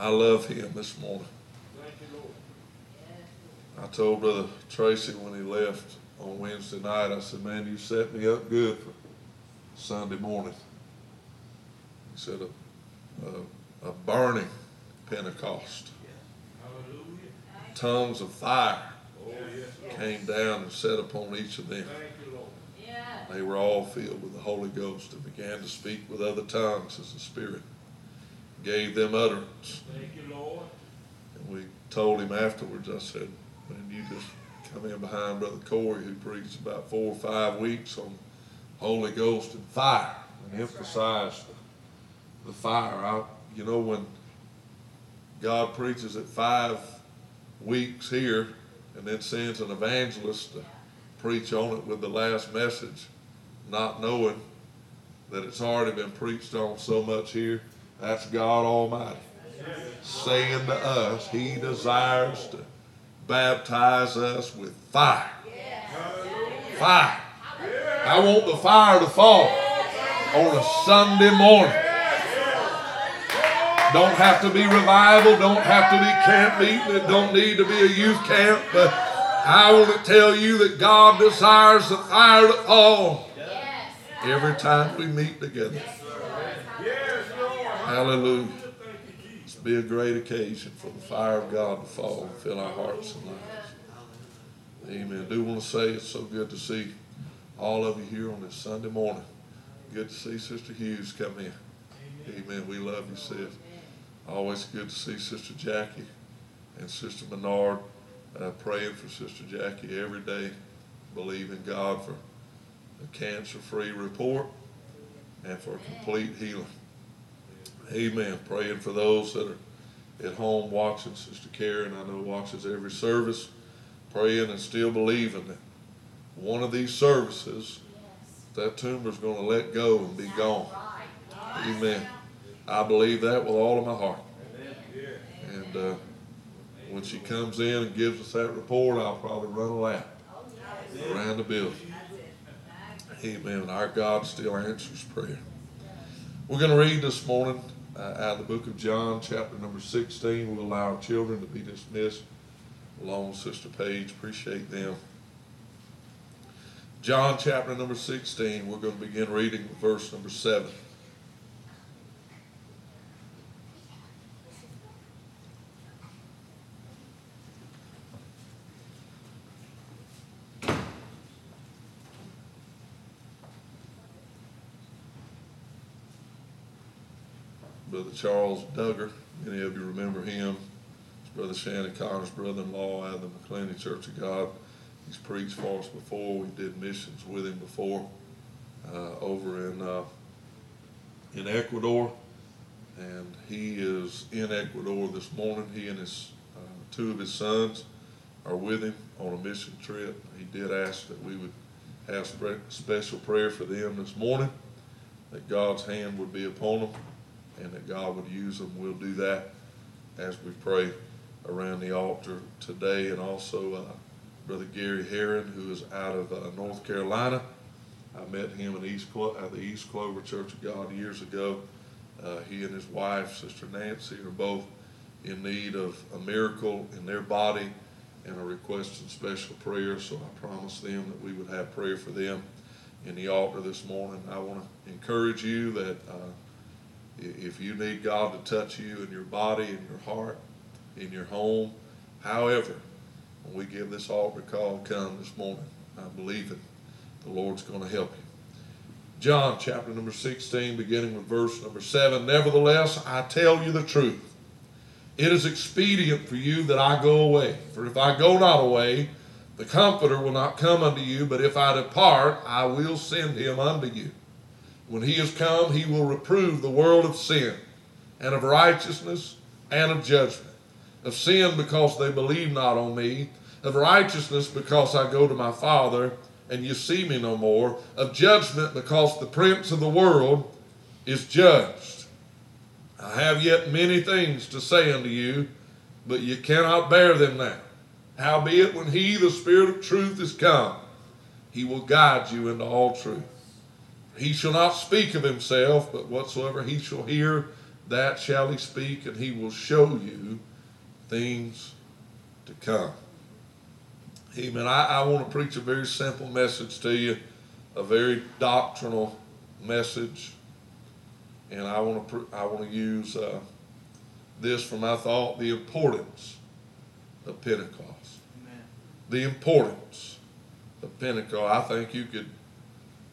I love him this morning. I told Brother Tracy when he left on Wednesday night, I said, Man, you set me up good for Sunday morning. He said, A, a, a burning Pentecost. Tongues of fire came down and set upon each of them. They were all filled with the Holy Ghost and began to speak with other tongues as the Spirit gave them utterance. Thank you, Lord. And we told him afterwards, I said, man, you just come in behind Brother Corey who preached about four or five weeks on Holy Ghost and fire and emphasized the, the fire. I, you know, when God preaches at five weeks here and then sends an evangelist to preach on it with the last message, not knowing that it's already been preached on so much here, that's God Almighty saying to us, He desires to baptize us with fire. Fire. I want the fire to fall on a Sunday morning. Don't have to be revival, don't have to be camp meeting, it don't need to be a youth camp, but I want to tell you that God desires the fire to fall every time we meet together. Hallelujah. It's be a great occasion for the fire of God to fall and fill our hearts and lives. Amen. I do want to say it's so good to see all of you here on this Sunday morning. Good to see Sister Hughes come in. Amen. We love you, sis. Always good to see Sister Jackie and Sister Menard uh, praying for Sister Jackie every day, believing God for a cancer-free report and for complete healing. Amen. Praying for those that are at home watching. Sister Karen, I know, watches every service, praying and still believing that one of these services, that tumor is going to let go and be gone. Amen. I believe that with all of my heart. And uh, when she comes in and gives us that report, I'll probably run a lap around the building. Amen. Our God still answers prayer. We're going to read this morning uh, out of the book of John, chapter number 16. We'll allow our children to be dismissed along with Sister Page. Appreciate them. John, chapter number 16. We're going to begin reading verse number 7. Brother Charles Duggar. Many of you remember him. His brother Shannon Connor's brother-in-law out of the Macclenny Church of God. He's preached for us before. We did missions with him before uh, over in uh, in Ecuador, and he is in Ecuador this morning. He and his uh, two of his sons are with him on a mission trip. He did ask that we would have spe- special prayer for them this morning, that God's hand would be upon them and that God would use them. We'll do that as we pray around the altar today. And also, uh, Brother Gary Heron, who is out of uh, North Carolina. I met him at East Clo- at the East Clover Church of God years ago. Uh, he and his wife, Sister Nancy, are both in need of a miracle in their body and are requesting special prayer. So I promised them that we would have prayer for them in the altar this morning. I want to encourage you that uh, if you need God to touch you in your body, in your heart, in your home, however, when we give this altar call, come this morning. I believe it. The Lord's going to help you. John chapter number 16, beginning with verse number 7. Nevertheless, I tell you the truth. It is expedient for you that I go away. For if I go not away, the Comforter will not come unto you, but if I depart, I will send him unto you. When he is come, he will reprove the world of sin, and of righteousness, and of judgment. Of sin, because they believe not on me. Of righteousness, because I go to my Father, and you see me no more. Of judgment, because the prince of the world is judged. I have yet many things to say unto you, but you cannot bear them now. Howbeit, when he, the Spirit of truth, is come, he will guide you into all truth. He shall not speak of himself, but whatsoever he shall hear, that shall he speak, and he will show you things to come. Amen. I, I want to preach a very simple message to you, a very doctrinal message, and I want to I want to use uh, this for my thought: the importance of Pentecost. Amen. The importance of Pentecost. I think you could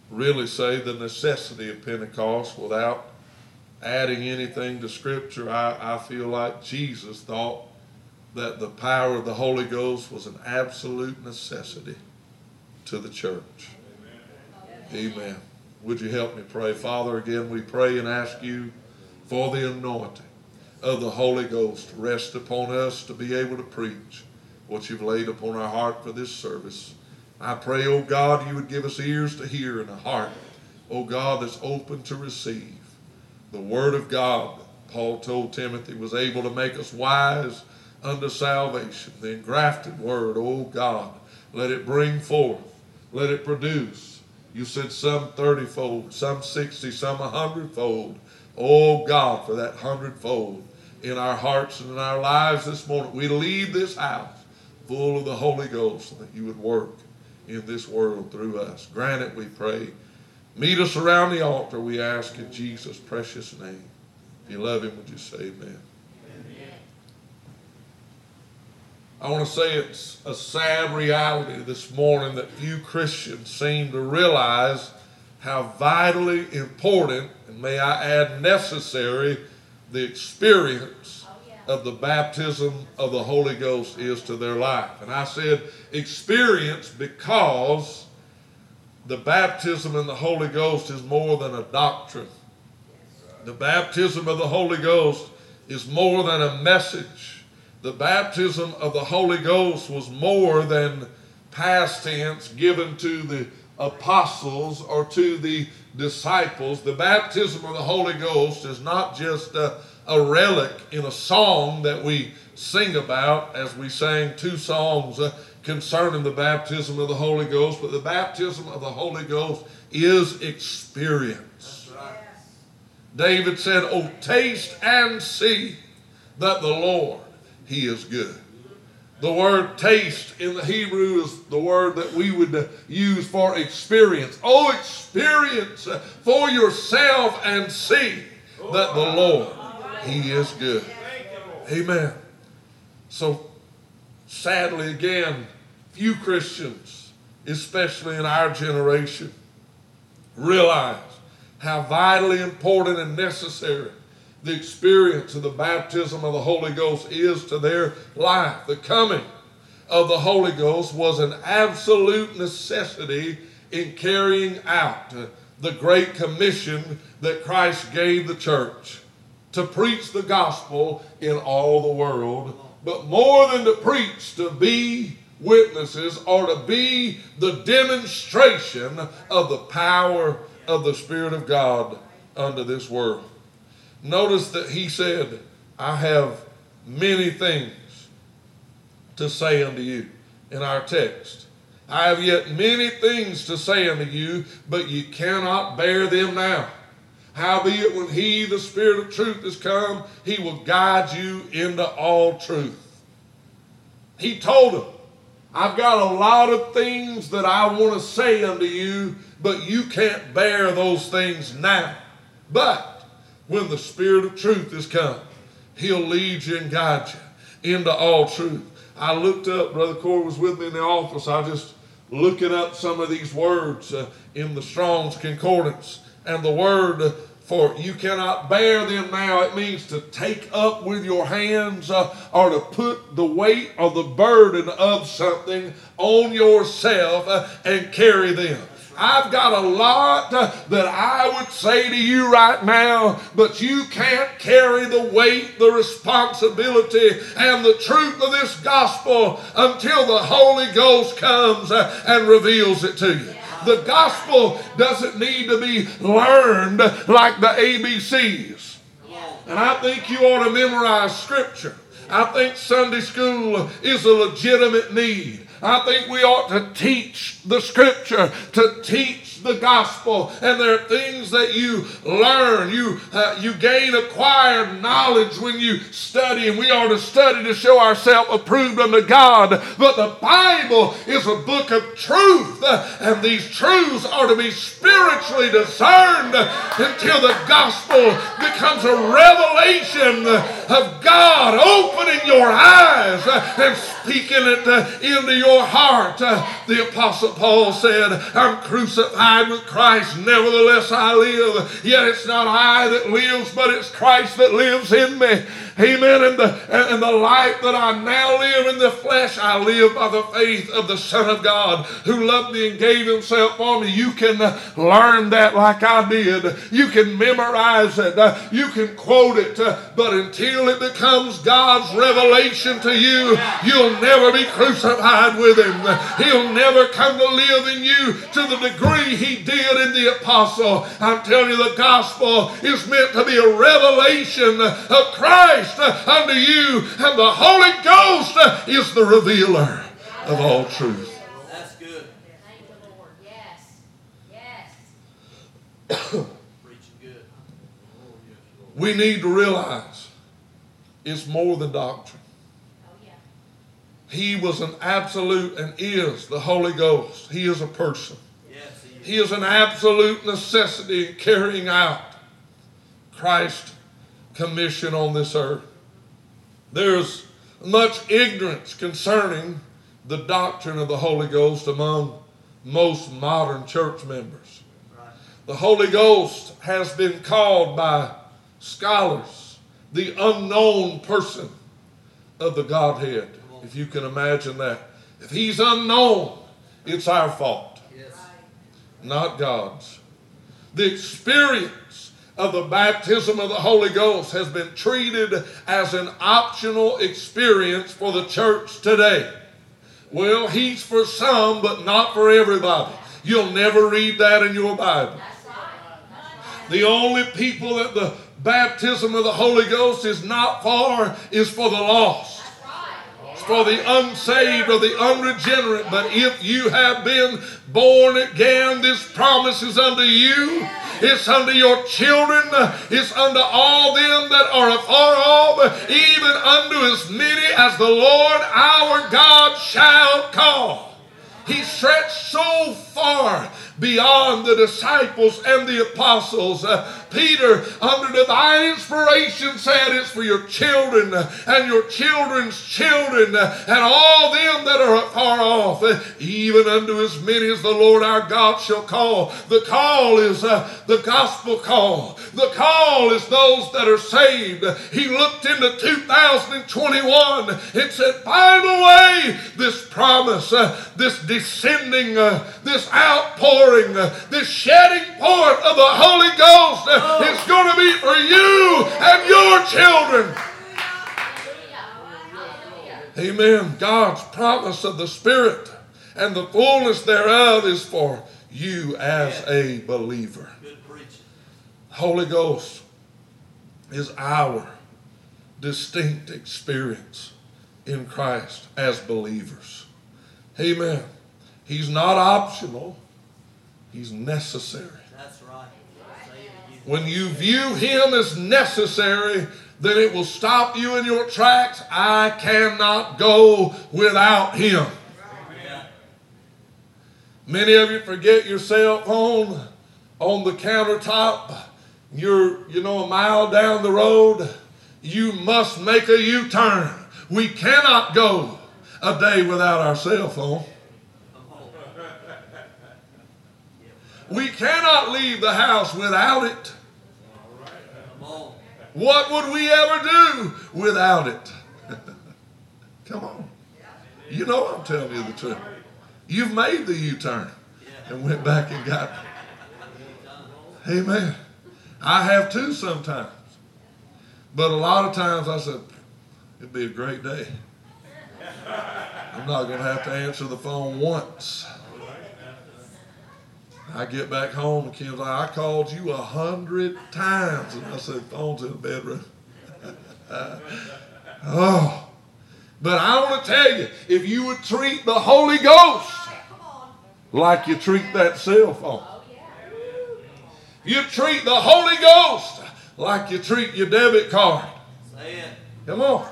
really say the necessity of Pentecost without adding anything to Scripture. I, I feel like Jesus thought that the power of the Holy Ghost was an absolute necessity to the church. Amen. Amen. Would you help me pray? Father, again, we pray and ask you for the anointing of the Holy Ghost to rest upon us to be able to preach what you've laid upon our heart for this service. I pray, O oh God, you would give us ears to hear and a heart, O oh God, that's open to receive the Word of God. Paul told Timothy was able to make us wise unto salvation. The engrafted word, oh God, let it bring forth, let it produce. You said some 30 fold, some 60, some 100 fold. Oh God, for that hundredfold in our hearts and in our lives this morning. We leave this house full of the Holy Ghost that you would work in this world through us. Grant it, we pray. Meet us around the altar, we ask in Jesus' precious name. If you love him, would you say amen? amen. I want to say it's a sad reality this morning that few Christians seem to realize how vitally important, and may I add necessary, the experience. Of the baptism of the Holy Ghost is to their life. And I said experience because the baptism in the Holy Ghost is more than a doctrine. The baptism of the Holy Ghost is more than a message the baptism of the Holy Ghost was more than past tense given to the apostles or to the disciples. The baptism of the Holy Ghost is not just a, a relic in a song that we sing about as we sang two songs uh, concerning the baptism of the Holy Ghost, but the baptism of the Holy Ghost is experience. Right. David said, Oh, taste and see that the Lord he is good. The word taste in the Hebrew is the word that we would use for experience. Oh, experience for yourself and see that the Lord, He is good. Amen. So, sadly, again, few Christians, especially in our generation, realize how vitally important and necessary the experience of the baptism of the Holy Ghost is to their life. The coming of the Holy Ghost was an absolute necessity in carrying out the great commission that Christ gave the church to preach the gospel in all the world, but more than to preach, to be witnesses or to be the demonstration of the power of the Spirit of God unto this world. Notice that he said, I have many things to say unto you in our text. I have yet many things to say unto you, but you cannot bear them now. Howbeit, when he, the Spirit of truth, is come, he will guide you into all truth. He told them, I've got a lot of things that I want to say unto you, but you can't bear those things now. But when the Spirit of truth is come, He'll lead you and guide you into all truth. I looked up, Brother Corey was with me in the office. I was just looking up some of these words uh, in the Strong's Concordance. And the word for you cannot bear them now, it means to take up with your hands uh, or to put the weight or the burden of something on yourself uh, and carry them. I've got a lot that I would say to you right now, but you can't carry the weight, the responsibility, and the truth of this gospel until the Holy Ghost comes and reveals it to you. The gospel doesn't need to be learned like the ABCs. And I think you ought to memorize scripture. I think Sunday school is a legitimate need. I think we ought to teach the scripture, to teach the gospel, and there are things that you learn. You, uh, you gain acquired knowledge when you study, and we are to study to show ourselves approved unto God. But the Bible is a book of truth, uh, and these truths are to be spiritually discerned until the gospel becomes a revelation of God opening your eyes and speaking it into your heart. The Apostle Paul said, I'm crucified with Christ, nevertheless I live. Yet it's not I that lives, but it's Christ that lives in me. Amen. And the, and the life that I now live in the flesh, I live by the faith of the Son of God who loved me and gave himself for me. You can uh, learn that like I did. You can memorize it. Uh, you can quote it. Uh, but until it becomes God's revelation to you, you'll never be crucified with him. He'll never come to live in you to the degree he did in the apostle. I'm telling you, the gospel is meant to be a revelation of Christ. Unto you, and the Holy Ghost is the revealer of all truth. That's good. Thank you, Lord. Yes. Yes. We need to realize it's more than doctrine. Oh, yeah. He was an absolute and is the Holy Ghost. He is a person. He is. An absolute necessity in carrying out Christ's commission on this earth. There's much ignorance concerning the doctrine of the Holy Ghost among most modern church members. The Holy Ghost has been called by scholars the unknown person of the Godhead, if you can imagine that. If he's unknown, it's our fault. Not God's. The experience of the baptism of the Holy Ghost has been treated as an optional experience for the church today. Well, he's for some, but not for everybody. You'll never read that in your Bible. The only people that the baptism of the Holy Ghost is not for is for the lost. For the unsaved or the unregenerate. But if you have been born again, this promise is unto you. It's unto your children. It's unto all them that are afar off, even unto as many as the Lord our God shall call. He stretched so far beyond the disciples and the apostles. Uh, Peter, under divine inspiration, said it's for your children and your children's children and all them that are afar off, even unto as many as the Lord our God shall call. The call is uh, the gospel call. The call is those that are saved. He looked into 2021 and said, the way, this promise, uh, this descending, uh, this outpouring, uh, this shedding forth of the Holy Ghost uh, is going to be for you and your children. Amen. God's promise of the Spirit and the fullness thereof is for you as a believer. Holy Ghost is our distinct experience in Christ as believers. Amen. He's not optional, He's necessary. That's right. Say it again. When you view Him as necessary, then it will stop you in your tracks. I cannot go without Him. Many of you forget your cell phone on the countertop. You're, you know, a mile down the road. You must make a U turn. We cannot go a day without our cell phone. Come on. We cannot leave the house without it. What would we ever do without it? Come on. You know I'm telling you the truth. You've made the U turn and went back and got it. Amen. I have too sometimes. But a lot of times I said, it'd be a great day. I'm not going to have to answer the phone once. I get back home and Kim's like, I called you a hundred times. And I said, phone's in the bedroom. oh. But I want to tell you, if you would treat the Holy Ghost like you treat that cell phone. You treat the Holy Ghost like you treat your debit card. Come on.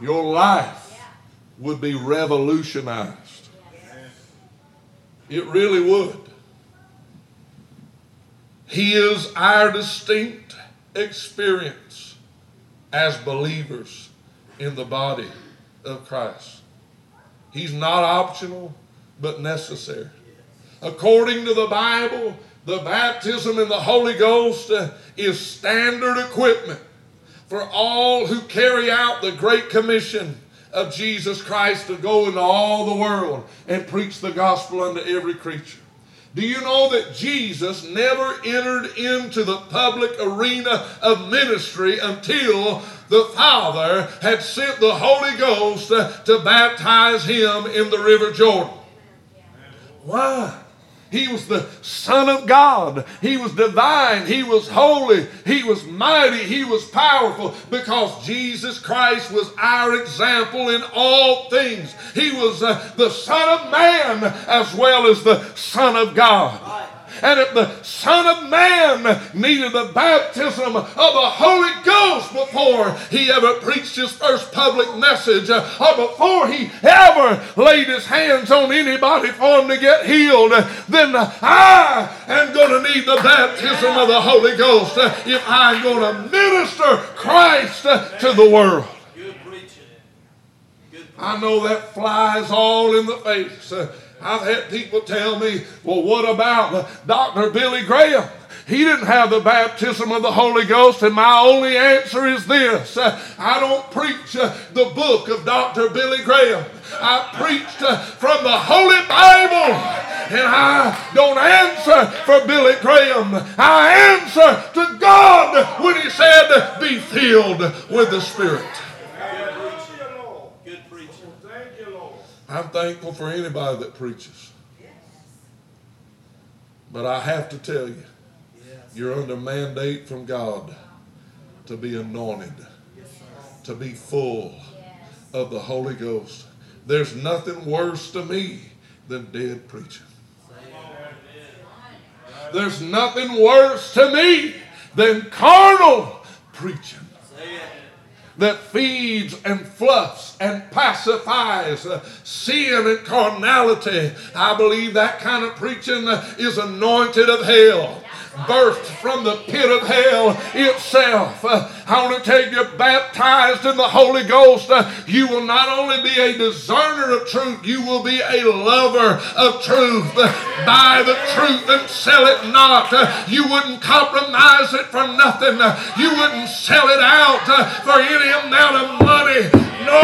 Your life would be revolutionized. It really would. He is our distinct experience as believers in the body of Christ. He's not optional, but necessary. According to the Bible, the baptism in the Holy Ghost uh, is standard equipment for all who carry out the Great Commission of Jesus Christ to go into all the world and preach the gospel unto every creature. Do you know that Jesus never entered into the public arena of ministry until the Father had sent the Holy Ghost uh, to baptize him in the River Jordan? Why? He was the Son of God. He was divine. He was holy. He was mighty. He was powerful because Jesus Christ was our example in all things. He was uh, the Son of Man as well as the Son of God. And if the Son of Man needed the baptism of the Holy Ghost before he ever preached his first public message, uh, or before he ever laid his hands on anybody for him to get healed, then I am going to need the baptism of the Holy Ghost uh, if I'm going to minister Christ uh, to the world. Good preaching. Good preaching. I know that flies all in the face. I've had people tell me, well, what about Dr. Billy Graham? He didn't have the baptism of the Holy Ghost, and my only answer is this I don't preach uh, the book of Dr. Billy Graham. I preached uh, from the Holy Bible, and I don't answer for Billy Graham. I answer to God when He said, Be filled with the Spirit. Good preaching. Good preaching. Thank you, Lord. I'm thankful for anybody that preaches. But I have to tell you, Yes. you're under mandate from God to be anointed, to be full of the Holy Ghost. There's nothing worse to me than dead preaching. There's nothing worse to me than carnal preaching. That feeds and fluffs and pacifies uh, sin and carnality. I believe that kind of preaching is anointed of hell. Birthed from the pit of hell itself. Uh, I want to tell you, baptized in the Holy Ghost. Uh, you will not only be a discerner of truth, you will be a lover of truth. Uh, buy the truth and sell it not. You wouldn't compromise it for nothing. You wouldn't sell it out for any amount of money. No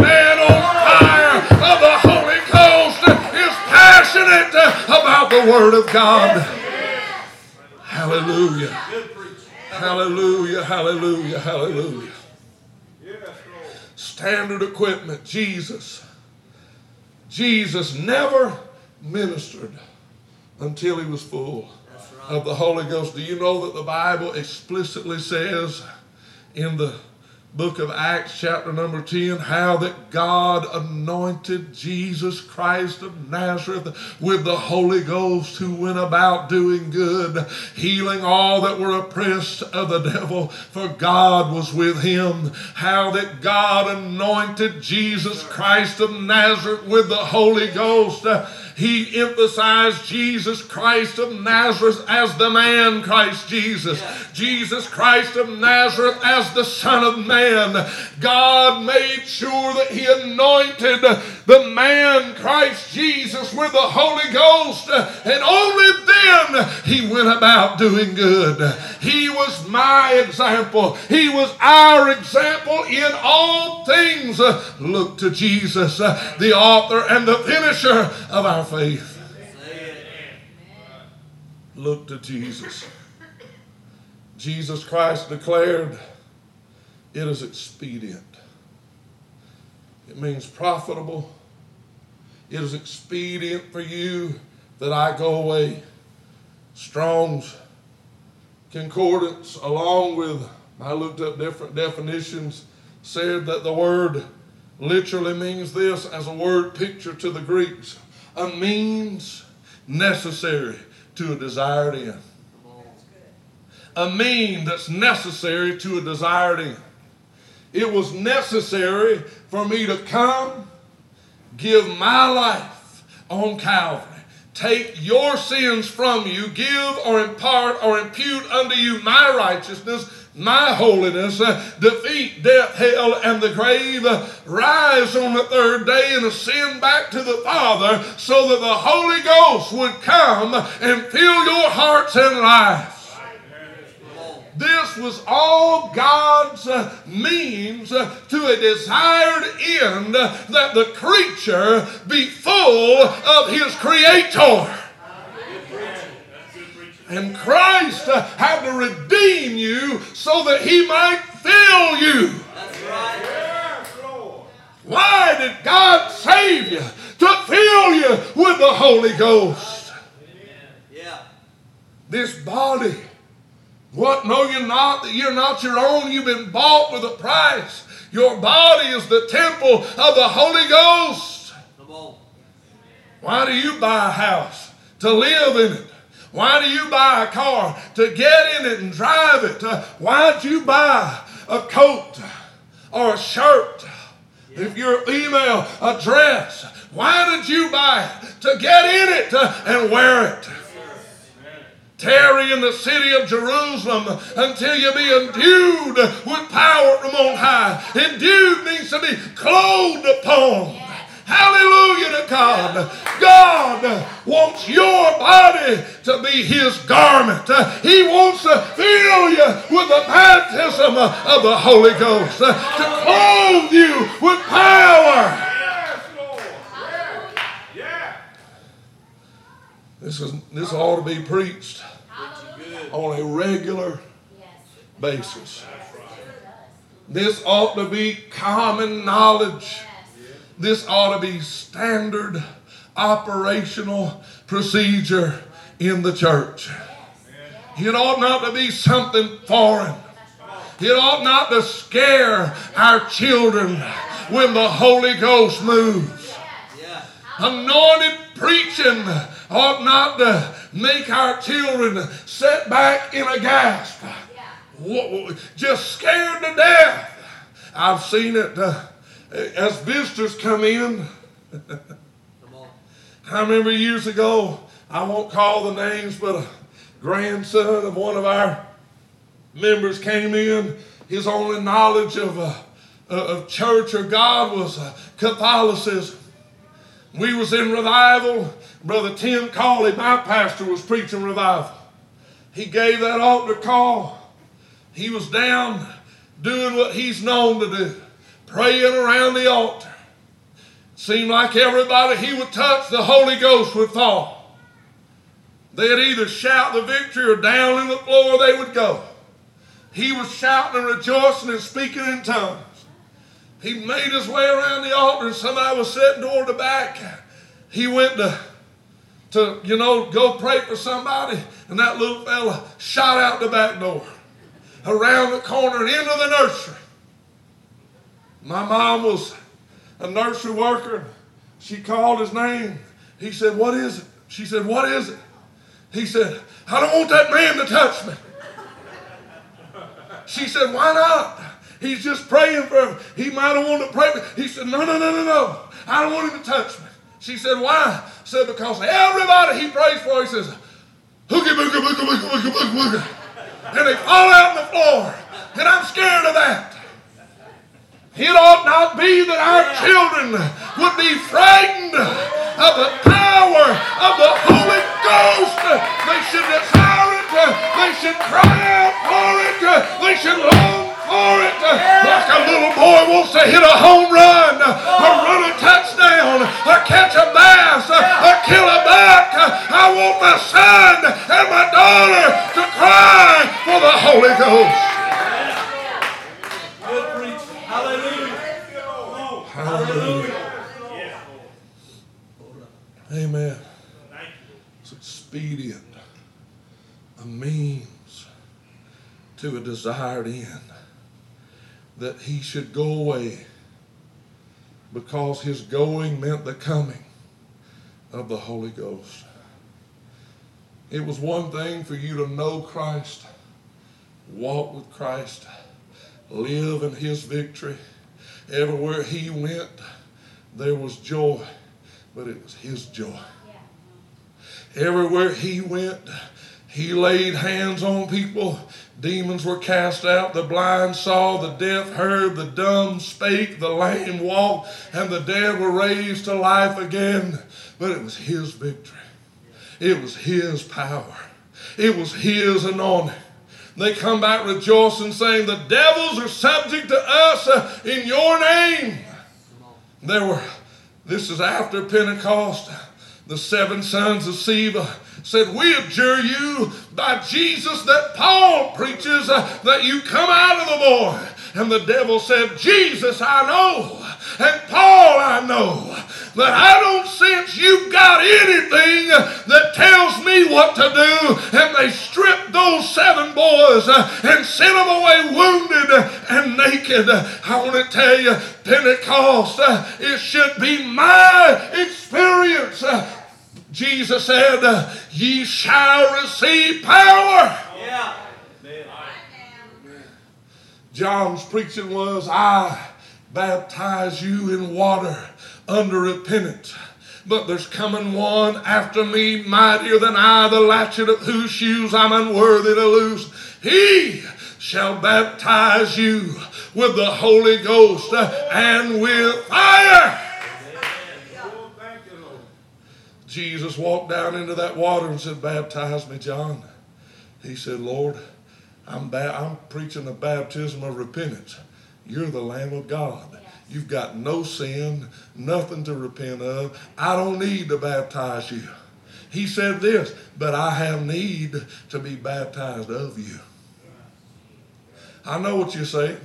man on fire of the Holy Ghost is passionate about the Word of God. Hallelujah. Hallelujah. Hallelujah. Hallelujah. Standard equipment, Jesus. Jesus never ministered until he was full of the Holy Ghost. Do you know that the Bible explicitly says in the book of Acts, chapter number 10, how that God anointed Jesus Christ of Nazareth with the Holy Ghost who went about doing good, healing all that were oppressed of the devil, for God was with him. How that God anointed Jesus Christ of Nazareth with the Holy Ghost. He emphasized Jesus Christ of Nazareth as the man Christ Jesus. Jesus Christ of Nazareth as the Son of Man. God made sure that He anointed the man Christ Jesus with the Holy Ghost. And only then He went about doing good. He was my example. He was our example in all things. Look to Jesus, the author and the finisher of our faith. Look to Jesus. Jesus Christ declared, It is expedient. It means profitable. It is expedient for you that I go away. Strong's Concordance, along with, I looked up different definitions, said that the word literally means this as a word picture to the Greeks a means necessary to a desired end. A mean that's necessary to a desired end. It was necessary for me to come, give my life on Calvary, take your sins from you, give or impart or impute unto you my righteousness, my holiness, uh, defeat death, hell, and the grave, uh, rise on the third day and ascend back to the Father so that the Holy Ghost would come and fill your hearts and lives. This was all God's uh, means uh, to a desired end uh, that the creature be full of his Creator. And Christ had to redeem you so that he might fill you. That's right. Why did God save you? To fill you with the Holy Ghost. Yeah. This body. What know you not that you're not your own? You've been bought with a price. Your body is the temple of the Holy Ghost. Why do you buy a house? To live in it. Why do you buy a car? To get in it and drive it. Uh, Why'd you buy a coat or a shirt? If your email address, female, a dress. Why did you buy it? To get in it uh, and wear it. Tarry in the city of Jerusalem until you be endued with power from on high. Endued means to be clothed upon. Hallelujah to God. God wants your body to be His garment. He wants to fill you with the baptism of the Holy Ghost, to clothe you with power. This, is, this ought to be preached on a regular basis. This ought to be common knowledge. This ought to be standard operational procedure in the church. It ought not to be something foreign. It ought not to scare our children when the Holy Ghost moves. Anointed preaching ought not to make our children sit back in a gasp, just scared to death. I've seen it uh, as visitors come in. I remember years ago, I won't call the names, but a grandson of one of our members came in. His only knowledge of, uh, of church or God was uh, Catholicism. We was in revival. Brother Tim Cawley, my pastor, was preaching revival. He gave that altar call. He was down doing what he's known to do, praying around the altar. Seemed like everybody he would touch, the Holy Ghost would fall. They'd either shout the victory or down in the floor they would go. He was shouting and rejoicing and speaking in tongues. He made his way around the altar and somebody was sitting toward the back. He went to, to, you know, go pray for somebody and that little fella shot out the back door, around the corner and into the nursery. My mom was a nursery worker. She called his name. He said, What is it? She said, What is it? He said, I don't want that man to touch me. She said, Why not? He's just praying for him. He might have wanted to pray. for He said, No, no, no, no, no. I don't want him to touch me. She said, Why? said, Because everybody he prays for, he says, Hooky, booga, booga, booga, booga, booga. And they fall out on the floor. And I'm scared of that. It ought not be that our children would be frightened of the power of the Holy Ghost. They should desire it. They should cry out for it. They should long for it. Like a little boy wants to hit a home run, or oh. run a touchdown, or catch a bass, or kill a buck. I want my son and my daughter to cry for the Holy Ghost. Hallelujah. Hallelujah. Amen. It's expedient, a means to a desired end that he should go away because his going meant the coming of the Holy Ghost. It was one thing for you to know Christ, walk with Christ, live in His victory. Everywhere He went, there was joy, but it was His joy. Everywhere He went, He laid hands on people. Demons were cast out, the blind saw, the deaf heard, the dumb spake, the lame walked, and the dead were raised to life again. But it was His victory. It was His power. It was His anointing. They come back rejoicing, saying, The devils are subject to us uh, in your name. There were, this is after Pentecost, the seven sons of Sceva said, We adjure you by Jesus that Paul preaches uh, that you come out of the boy. And the devil said, Jesus I know, and Paul I know, but I don't sense you've got anything that tells me what to do. And they stripped those seven boys uh, and sent them away wounded and naked. I want to tell you, Pentecost, uh, it should be my experience. Uh, Jesus said, Ye shall receive power. Yeah. John's preaching was, I baptize you in water under repentance. But there's coming one after me, mightier than I, the latchet of whose shoes I'm unworthy to loose. He shall baptize you with the Holy Ghost and with fire. Jesus walked down into that water and said, Baptize me, John. He said, Lord, I'm, ba- I'm preaching a baptism of repentance. You're the Lamb of God. You've got no sin, nothing to repent of. I don't need to baptize you. He said this, but I have need to be baptized of you. I know what you're saying.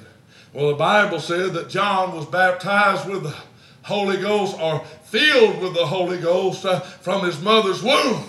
Well, the Bible said that John was baptized with the Holy Ghost or filled with the Holy Ghost uh, from his mother's womb.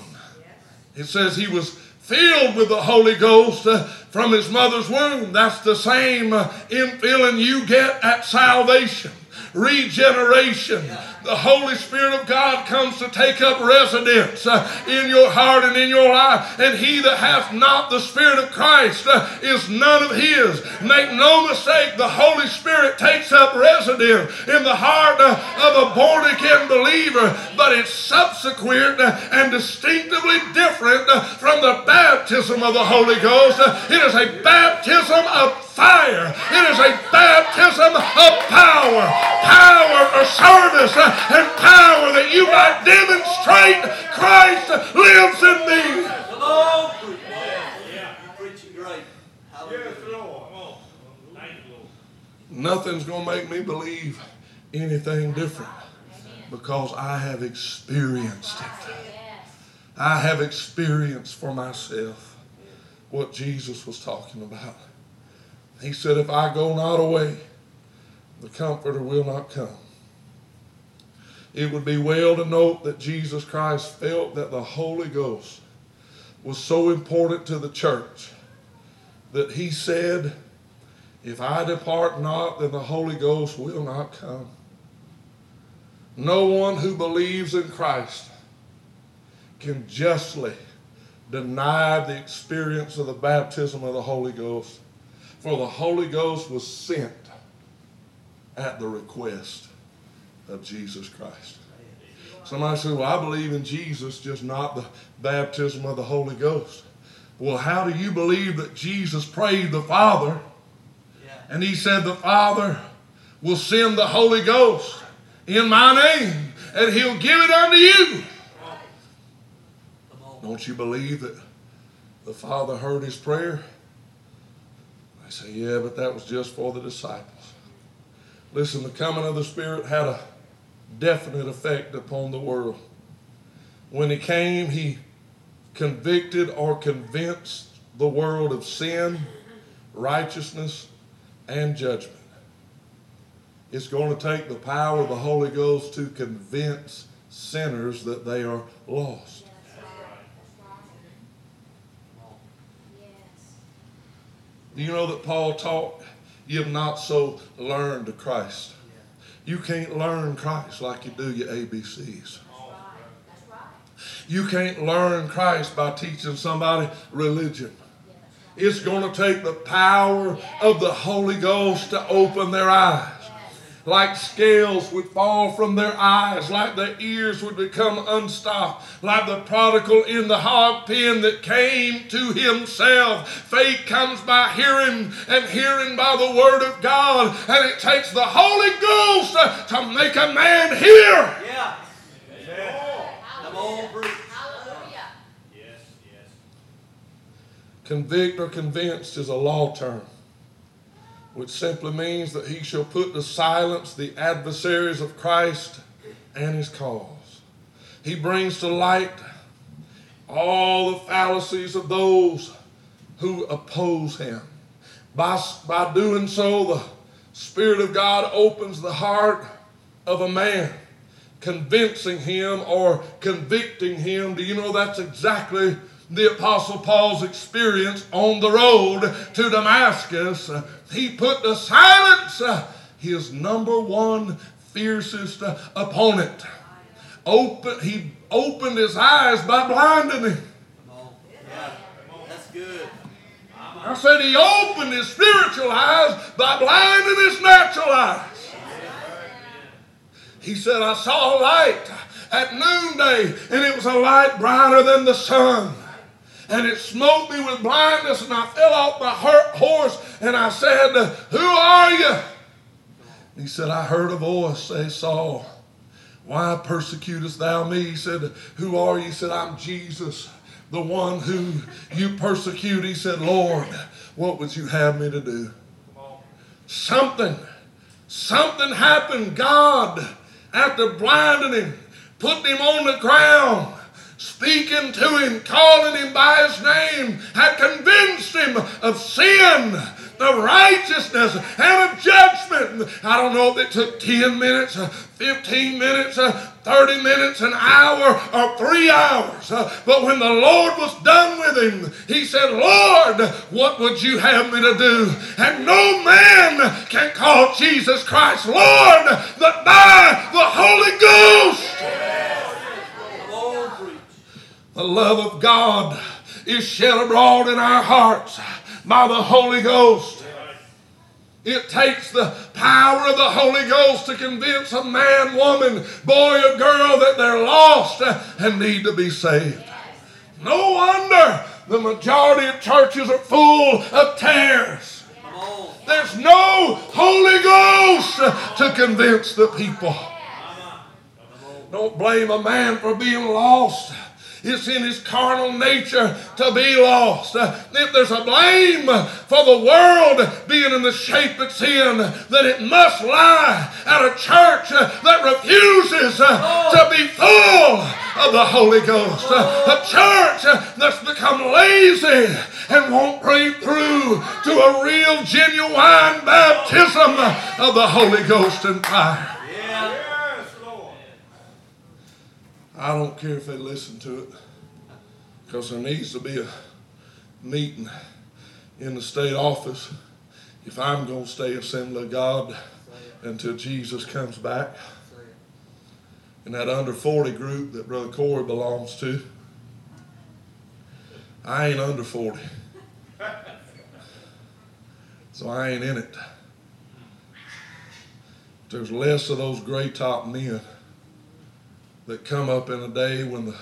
It says he was filled with the Holy Ghost uh, from his mother's womb. That's the same uh, infilling you get at salvation, regeneration. The Holy Spirit of God comes to take up residence uh, in your heart and in your life. And he that hath not the Spirit of Christ uh, is none of his. Make no mistake, the Holy Spirit takes up residence in the heart uh, of a born again believer, but it's subsequent and distinctively different from the baptism of the Holy Ghost. It is a baptism of fire. It is a baptism of power, power service, and power that you might demonstrate Christ lives in me. Nothing's going to make me believe anything different because I have experienced it. I have experienced for myself what Jesus was talking about. He said, If I go not away, the Comforter will not come. It would be well to note that Jesus Christ felt that the Holy Ghost was so important to the church that he said, If I depart not, then the Holy Ghost will not come. No one who believes in Christ can justly deny the experience of the baptism of the Holy Ghost. For the Holy Ghost was sent at the request of Jesus Christ. Somebody said, Well, I believe in Jesus, just not the baptism of the Holy Ghost. Well, how do you believe that Jesus prayed the Father and he said, The Father will send the Holy Ghost in my name, and he'll give it unto you. Don't you believe that the Father heard his prayer? I say, Yeah, but that was just for the disciples. Listen, the coming of the Spirit had a definite effect upon the world. When he came, he convicted or convinced the world of sin, righteousness, and judgment. It's going to take the power of the Holy Ghost to convince sinners that they are lost. Do you know that Paul taught, you have not so learned Christ? You can't learn Christ like you do your ABCs. You can't learn Christ by teaching somebody religion. It's going to take the power of the Holy Ghost to open their eyes. Like scales would fall from their eyes, like their ears would become unstopped, like the prodigal in the hog pen that came to himself. Faith comes by hearing, and hearing by the word of God, and it takes the Holy Ghost to make a man hear. Yeah. Come on, preach. Hallelujah. Yes, yes. Convict or convinced is a law term, which simply means that he shall put to silence the adversaries of Christ and his cause. He brings to light all the fallacies of those who oppose him. By, by doing so, the Spirit of God opens the heart of a man, convincing him or convicting him. Do you know that's exactly the Apostle Paul's experience on the road to Damascus? He put to silence his number one fiercest opponent. Open, he opened his eyes by blinding him. Come on. Yeah. That's good. I said he opened his spiritual eyes by blinding his natural eyes. He said, I saw a light at noonday, and it was a light brighter than the sun. And it smote me with blindness, and I fell off my horse, and I said, Who are you? He said, I heard a voice say, Saul, why persecutest thou me? He said, Who are you? He said, I'm Jesus, the one who you persecute. He said, Lord, what would you have me to do? Something, something happened. God, after blinding him, putting him on the ground, speaking to him, calling him by his name, had convinced him of sin, of righteousness, and of judgment. I don't know if it took 10 minutes, uh, 15 minutes, uh, 30 minutes, an hour, or three hours. Uh, But when the Lord was done with him, he said, Lord, what would you have me to do? And no man can call Jesus Christ Lord but by the Holy Ghost. The love of God is shed abroad in our hearts by the Holy Ghost. It takes the power of the Holy Ghost to convince a man, woman, boy, or girl that they're lost and need to be saved. No wonder the majority of churches are full of tares. There's no Holy Ghost to convince the people. Don't blame a man for being lost. It's in his carnal nature to be lost. If there's a blame for the world being in the shape it's in, then it must lie at a church that refuses to be full of the Holy Ghost. A church that's become lazy and won't pray through to a real, genuine baptism of the Holy Ghost and fire. Yeah. I don't care if they listen to it because there needs to be a meeting in the state office if I'm going to stay Assembly of God until Jesus comes back. And that under 40 group that Brother Corey belongs to, I ain't under 40. So I ain't in it. There's less of those gray top men that come up in a day when the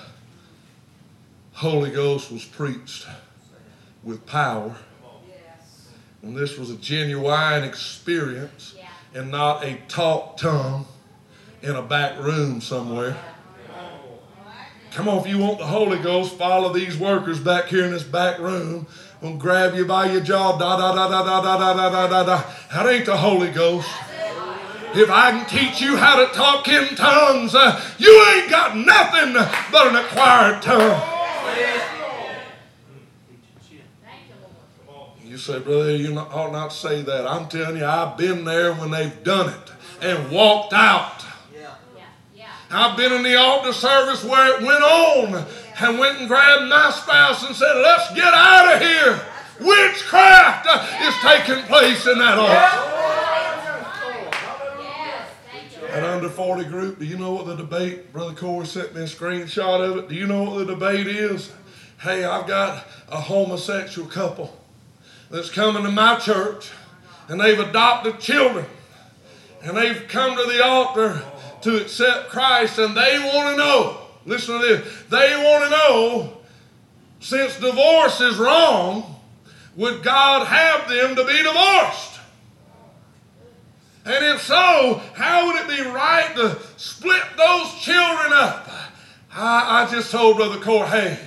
Holy Ghost was preached with power. And this was a genuine experience Yeah. and not a talk tongue in a back room somewhere. Come on, if you want the Holy Ghost, follow these workers back here in this back room. Gonna grab you by your jaw, da da da da da da da da da da. That ain't the Holy Ghost. If I can teach you how to talk in tongues, uh, you ain't got nothing but an acquired tongue. You, say, brother, you ought not say that. I'm telling you, I've been there when they've done it and walked out. I've been in the altar service where it went on and went and grabbed my spouse and said, let's get out of here. Witchcraft is taking place in that altar. Under 40 group. Do you know what the debate, Brother Corey sent me a screenshot of it. Do you know what the debate is? Hey, I've got a homosexual couple that's coming to my church and they've adopted children and they've come to the altar to accept Christ and they want to know, listen to this, they want to know since divorce is wrong, would God have them to be divorced? And if so, how would it be right to split those children up? I, I just told Brother Core, hey,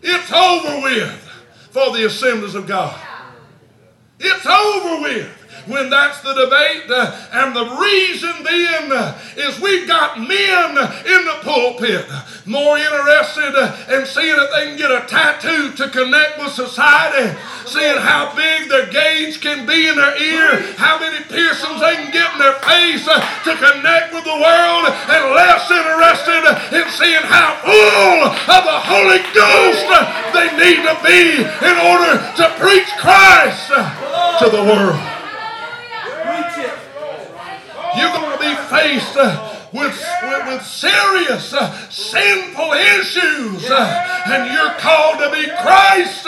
it's over with for the assemblies of God. It's over with when that's the debate. Uh, and the reason then uh, is we've got men in the pulpit more interested uh, in seeing if they can get a tattoo to connect with society, seeing how big their gauge can be in their ear, how many piercings they can get in their face uh, to connect with the world, and less interested in seeing how full of the Holy Ghost uh, they need to be in order to preach Christ uh, to the world. You're going to be faced uh, with, with, serious uh, sinful issues, uh, and you're called to be Christ.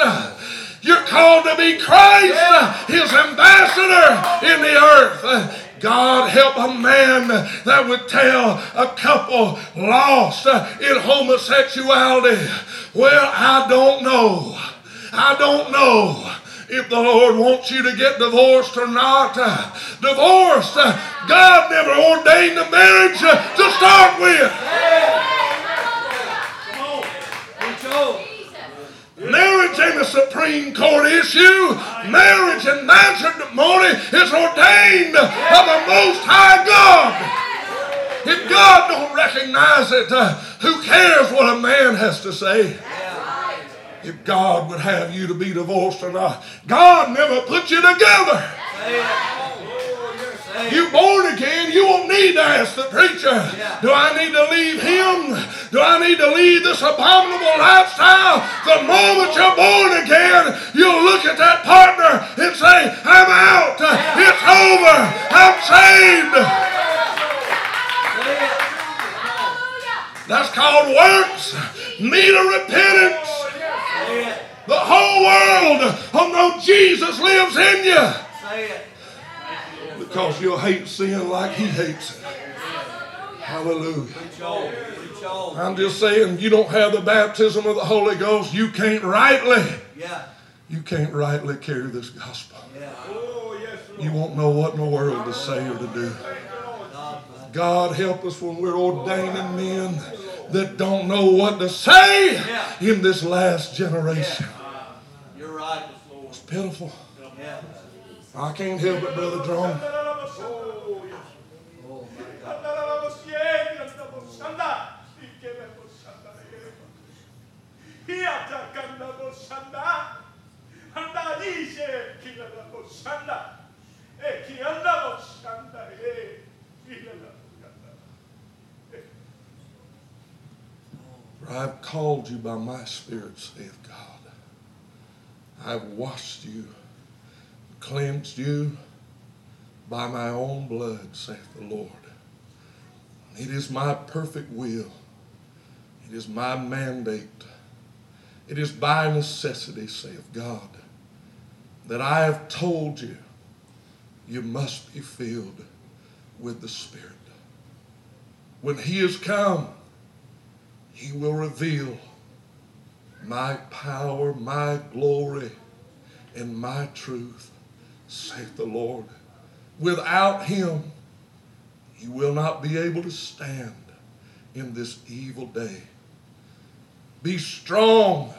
You're called to be Christ, His ambassador in the earth. God help a man that would tell a couple lost in homosexuality. Well, I don't know. I don't know if the Lord wants you to get divorced or not. Uh, divorced, uh, God never ordained a marriage uh, to start with. Marriage ain't a Supreme Court issue. Marriage and matrimony is ordained by the Most High God. If God don't recognize it, uh, who cares what a man has to say? If God would have you to be divorced or not, God never put you together. You're born again, you won't need to ask the preacher, do I need to leave him? Do I need to leave this abominable lifestyle? The moment you're born again, you'll look at that partner and say, I'm out. It's over. I'm saved. That's called works. Need a repentance. The whole world will know Jesus lives in you. Because you'll hate sin like he hates it. Hallelujah. I'm just saying, you don't have the baptism of the Holy Ghost, you can't rightly, you can't rightly carry this gospel. You won't know what in the world to say or to do. God help us when we're ordaining men that don't know what to say in this last generation. Uh, you're right. Lord. It's pitiful. Yeah. I can't help it, Brother Drone. Oh, yes. Oh, For I've called you by my Spirit, saith God. I've washed you, cleansed you by my own blood, saith the Lord. It is my perfect will. It is my mandate. It is by necessity, saith God, that I have told you you must be filled with the Spirit. When He has come, He will reveal my power, my glory, and my truth, saith the Lord. Without Him, you will not be able to stand in this evil day. Be strong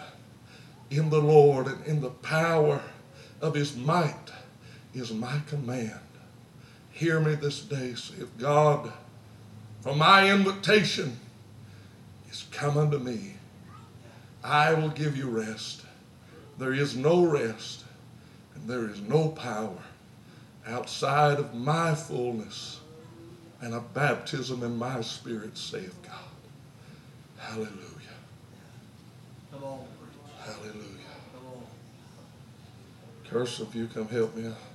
in the Lord and in the power of His might is my command. Hear me this day, saith God, for my invitation is come unto me. I will give you rest. There is no rest and there is no power outside of my fullness and a baptism in my spirit, saith God. Hallelujah. Come on. Hallelujah. Curse if you come help me out.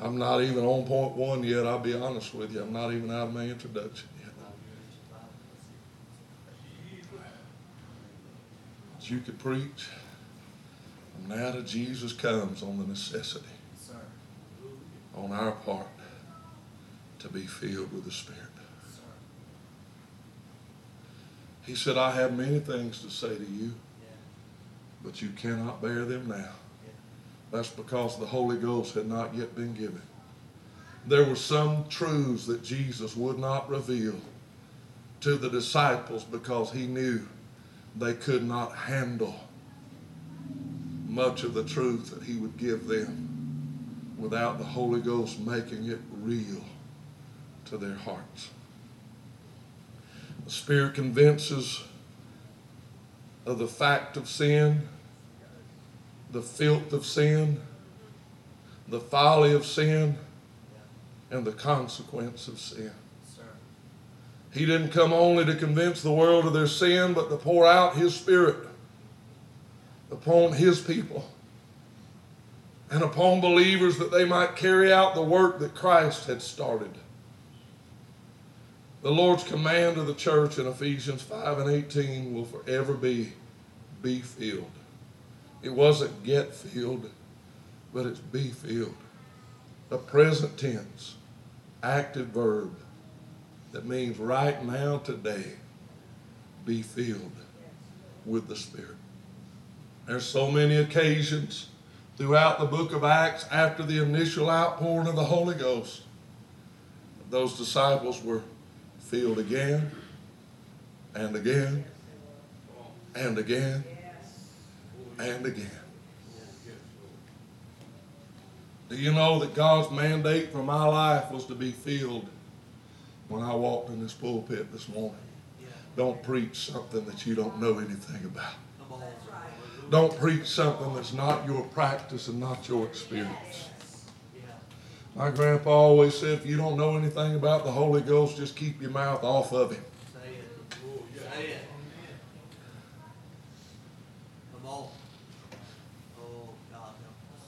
I'm not even on point one yet, I'll be honest with you. I'm not even out of my introduction yet. But you could preach. Now that Jesus comes on the necessity on our part to be filled with the Spirit. He said, I have many things to say to you, but you cannot bear them now. That's because the Holy Ghost had not yet been given. There were some truths that Jesus would not reveal to the disciples because he knew they could not handle much of the truth that he would give them without the Holy Ghost making it real to their hearts. The Spirit convinces of the fact of sin, the filth of sin, the folly of sin, and the consequence of sin. He didn't come only to convince the world of their sin, but to pour out His Spirit upon His people and upon believers that they might carry out the work that Christ had started. The Lord's command to the church in Ephesians 5 and 18 will forever be be filled. It wasn't get filled, but it's be filled. A present tense, active verb that means right now, today, be filled with the Spirit. There's so many occasions throughout the book of Acts after the initial outpouring of the Holy Ghost. Those disciples were filled again and again and again and again. Do you know that God's mandate for my life was to be filled when I walked in this pulpit this morning? Don't preach something that you don't know anything about. Don't preach something that's not your practice and not your experience. My grandpa always said, if you don't know anything about the Holy Ghost, just keep your mouth off of him. Say it. Say it. Come on. Oh, God help us.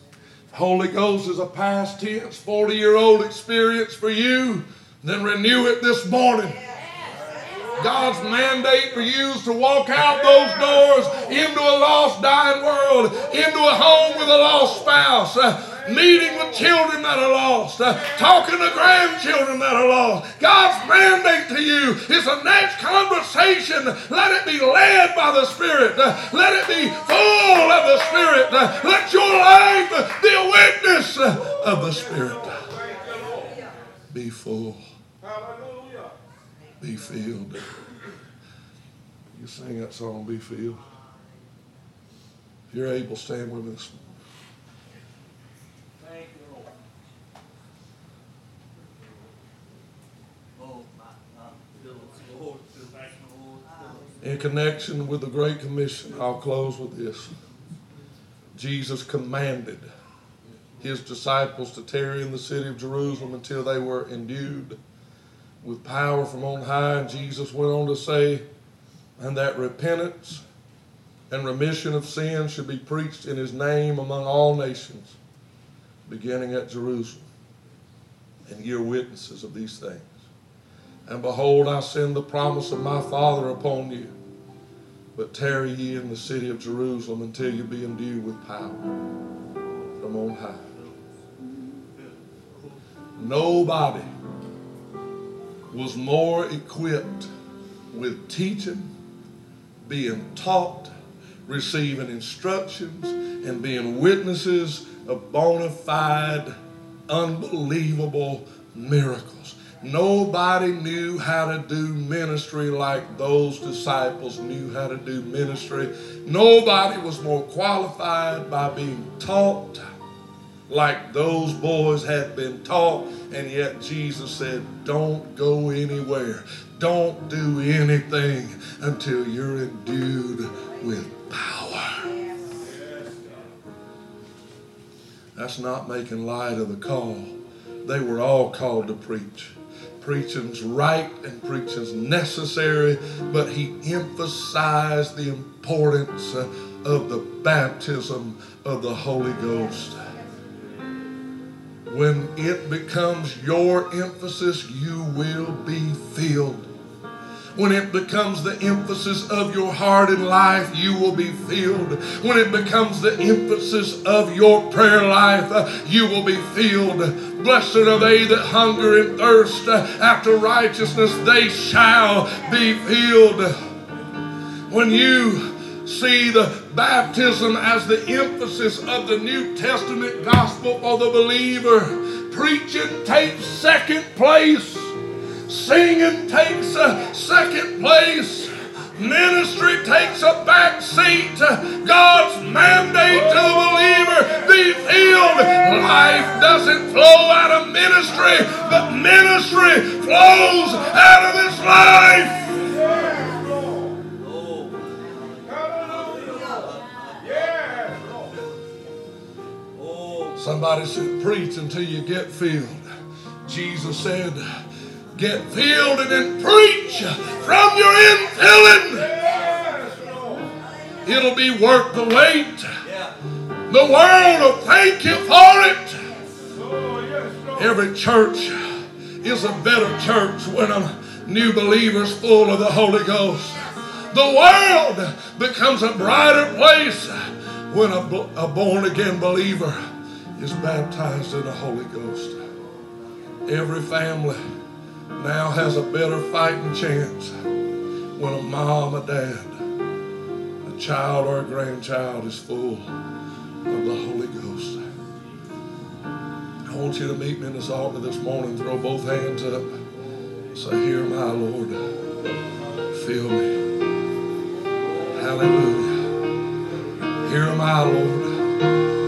Holy Ghost is a past tense, 40 year old experience for you. Then renew it this morning. God's mandate for you is to walk out those doors into a lost, dying world, into a home with a lost spouse, meeting with children that are lost, uh, talking to grandchildren that are lost. God's mandate to you is the next conversation. Let it be led by the Spirit. Uh, let it be full of the Spirit. Uh, let your life be a witness uh, of the Spirit. Be full. Be filled. You sing that song, Be Filled. If you're able, stand with me this morning. Thank you, Lord. Oh, my, my, fill us, Lord, fill us, Lord, fill us. In connection with the Great Commission, I'll close with this. Jesus commanded his disciples to tarry in the city of Jerusalem until they were endued with power from on high. And Jesus went on to say, and that repentance and remission of sin should be preached in his name among all nations, beginning at Jerusalem. And ye are witnesses of these things. And behold, I send the promise of my Father upon you. But tarry ye in the city of Jerusalem until you be endued with power from on high. Nobody was more equipped with teaching, being taught, receiving instructions, and being witnesses of bona fide, unbelievable miracles. Nobody knew how to do ministry like those disciples knew how to do ministry. Nobody was more qualified by being taught like those boys had been taught, and yet Jesus said, Don't go anywhere. Don't do anything until you're endued with power. That's not making light of the call. They were all called to preach. Preaching's right and preaching's necessary, but he emphasized the importance uh, of the baptism of the Holy Ghost. When it becomes your emphasis, you will be filled. When it becomes the emphasis of your heart and life, you will be filled. When it becomes the emphasis of your prayer life, uh, you will be filled. Blessed are they that hunger and thirst uh, after righteousness, they shall be filled. When you see the baptism as the emphasis of the New Testament gospel for the believer, preaching takes second place. Singing takes a second place. Ministry takes a back seat. God's mandate to the believer be filled. Life doesn't flow out of ministry, but ministry flows out of this life. Yes, Lord. Hallelujah. Yes, Lord. Somebody said, preach until you get filled. Jesus said, get filled and then preach from your infilling. It'll be worth the wait. The world will thank you for it. Every church is a better church when a new believer's full of the Holy Ghost. The world becomes a brighter place when a born again believer is baptized in the Holy Ghost. Every family now has a better fighting chance when a mom, a dad, a child, or a grandchild is full of the Holy Ghost. I want you to meet me in this altar this morning. Throw both hands up. Say, Here my Lord. Fill me. Hallelujah. Here am I, Lord.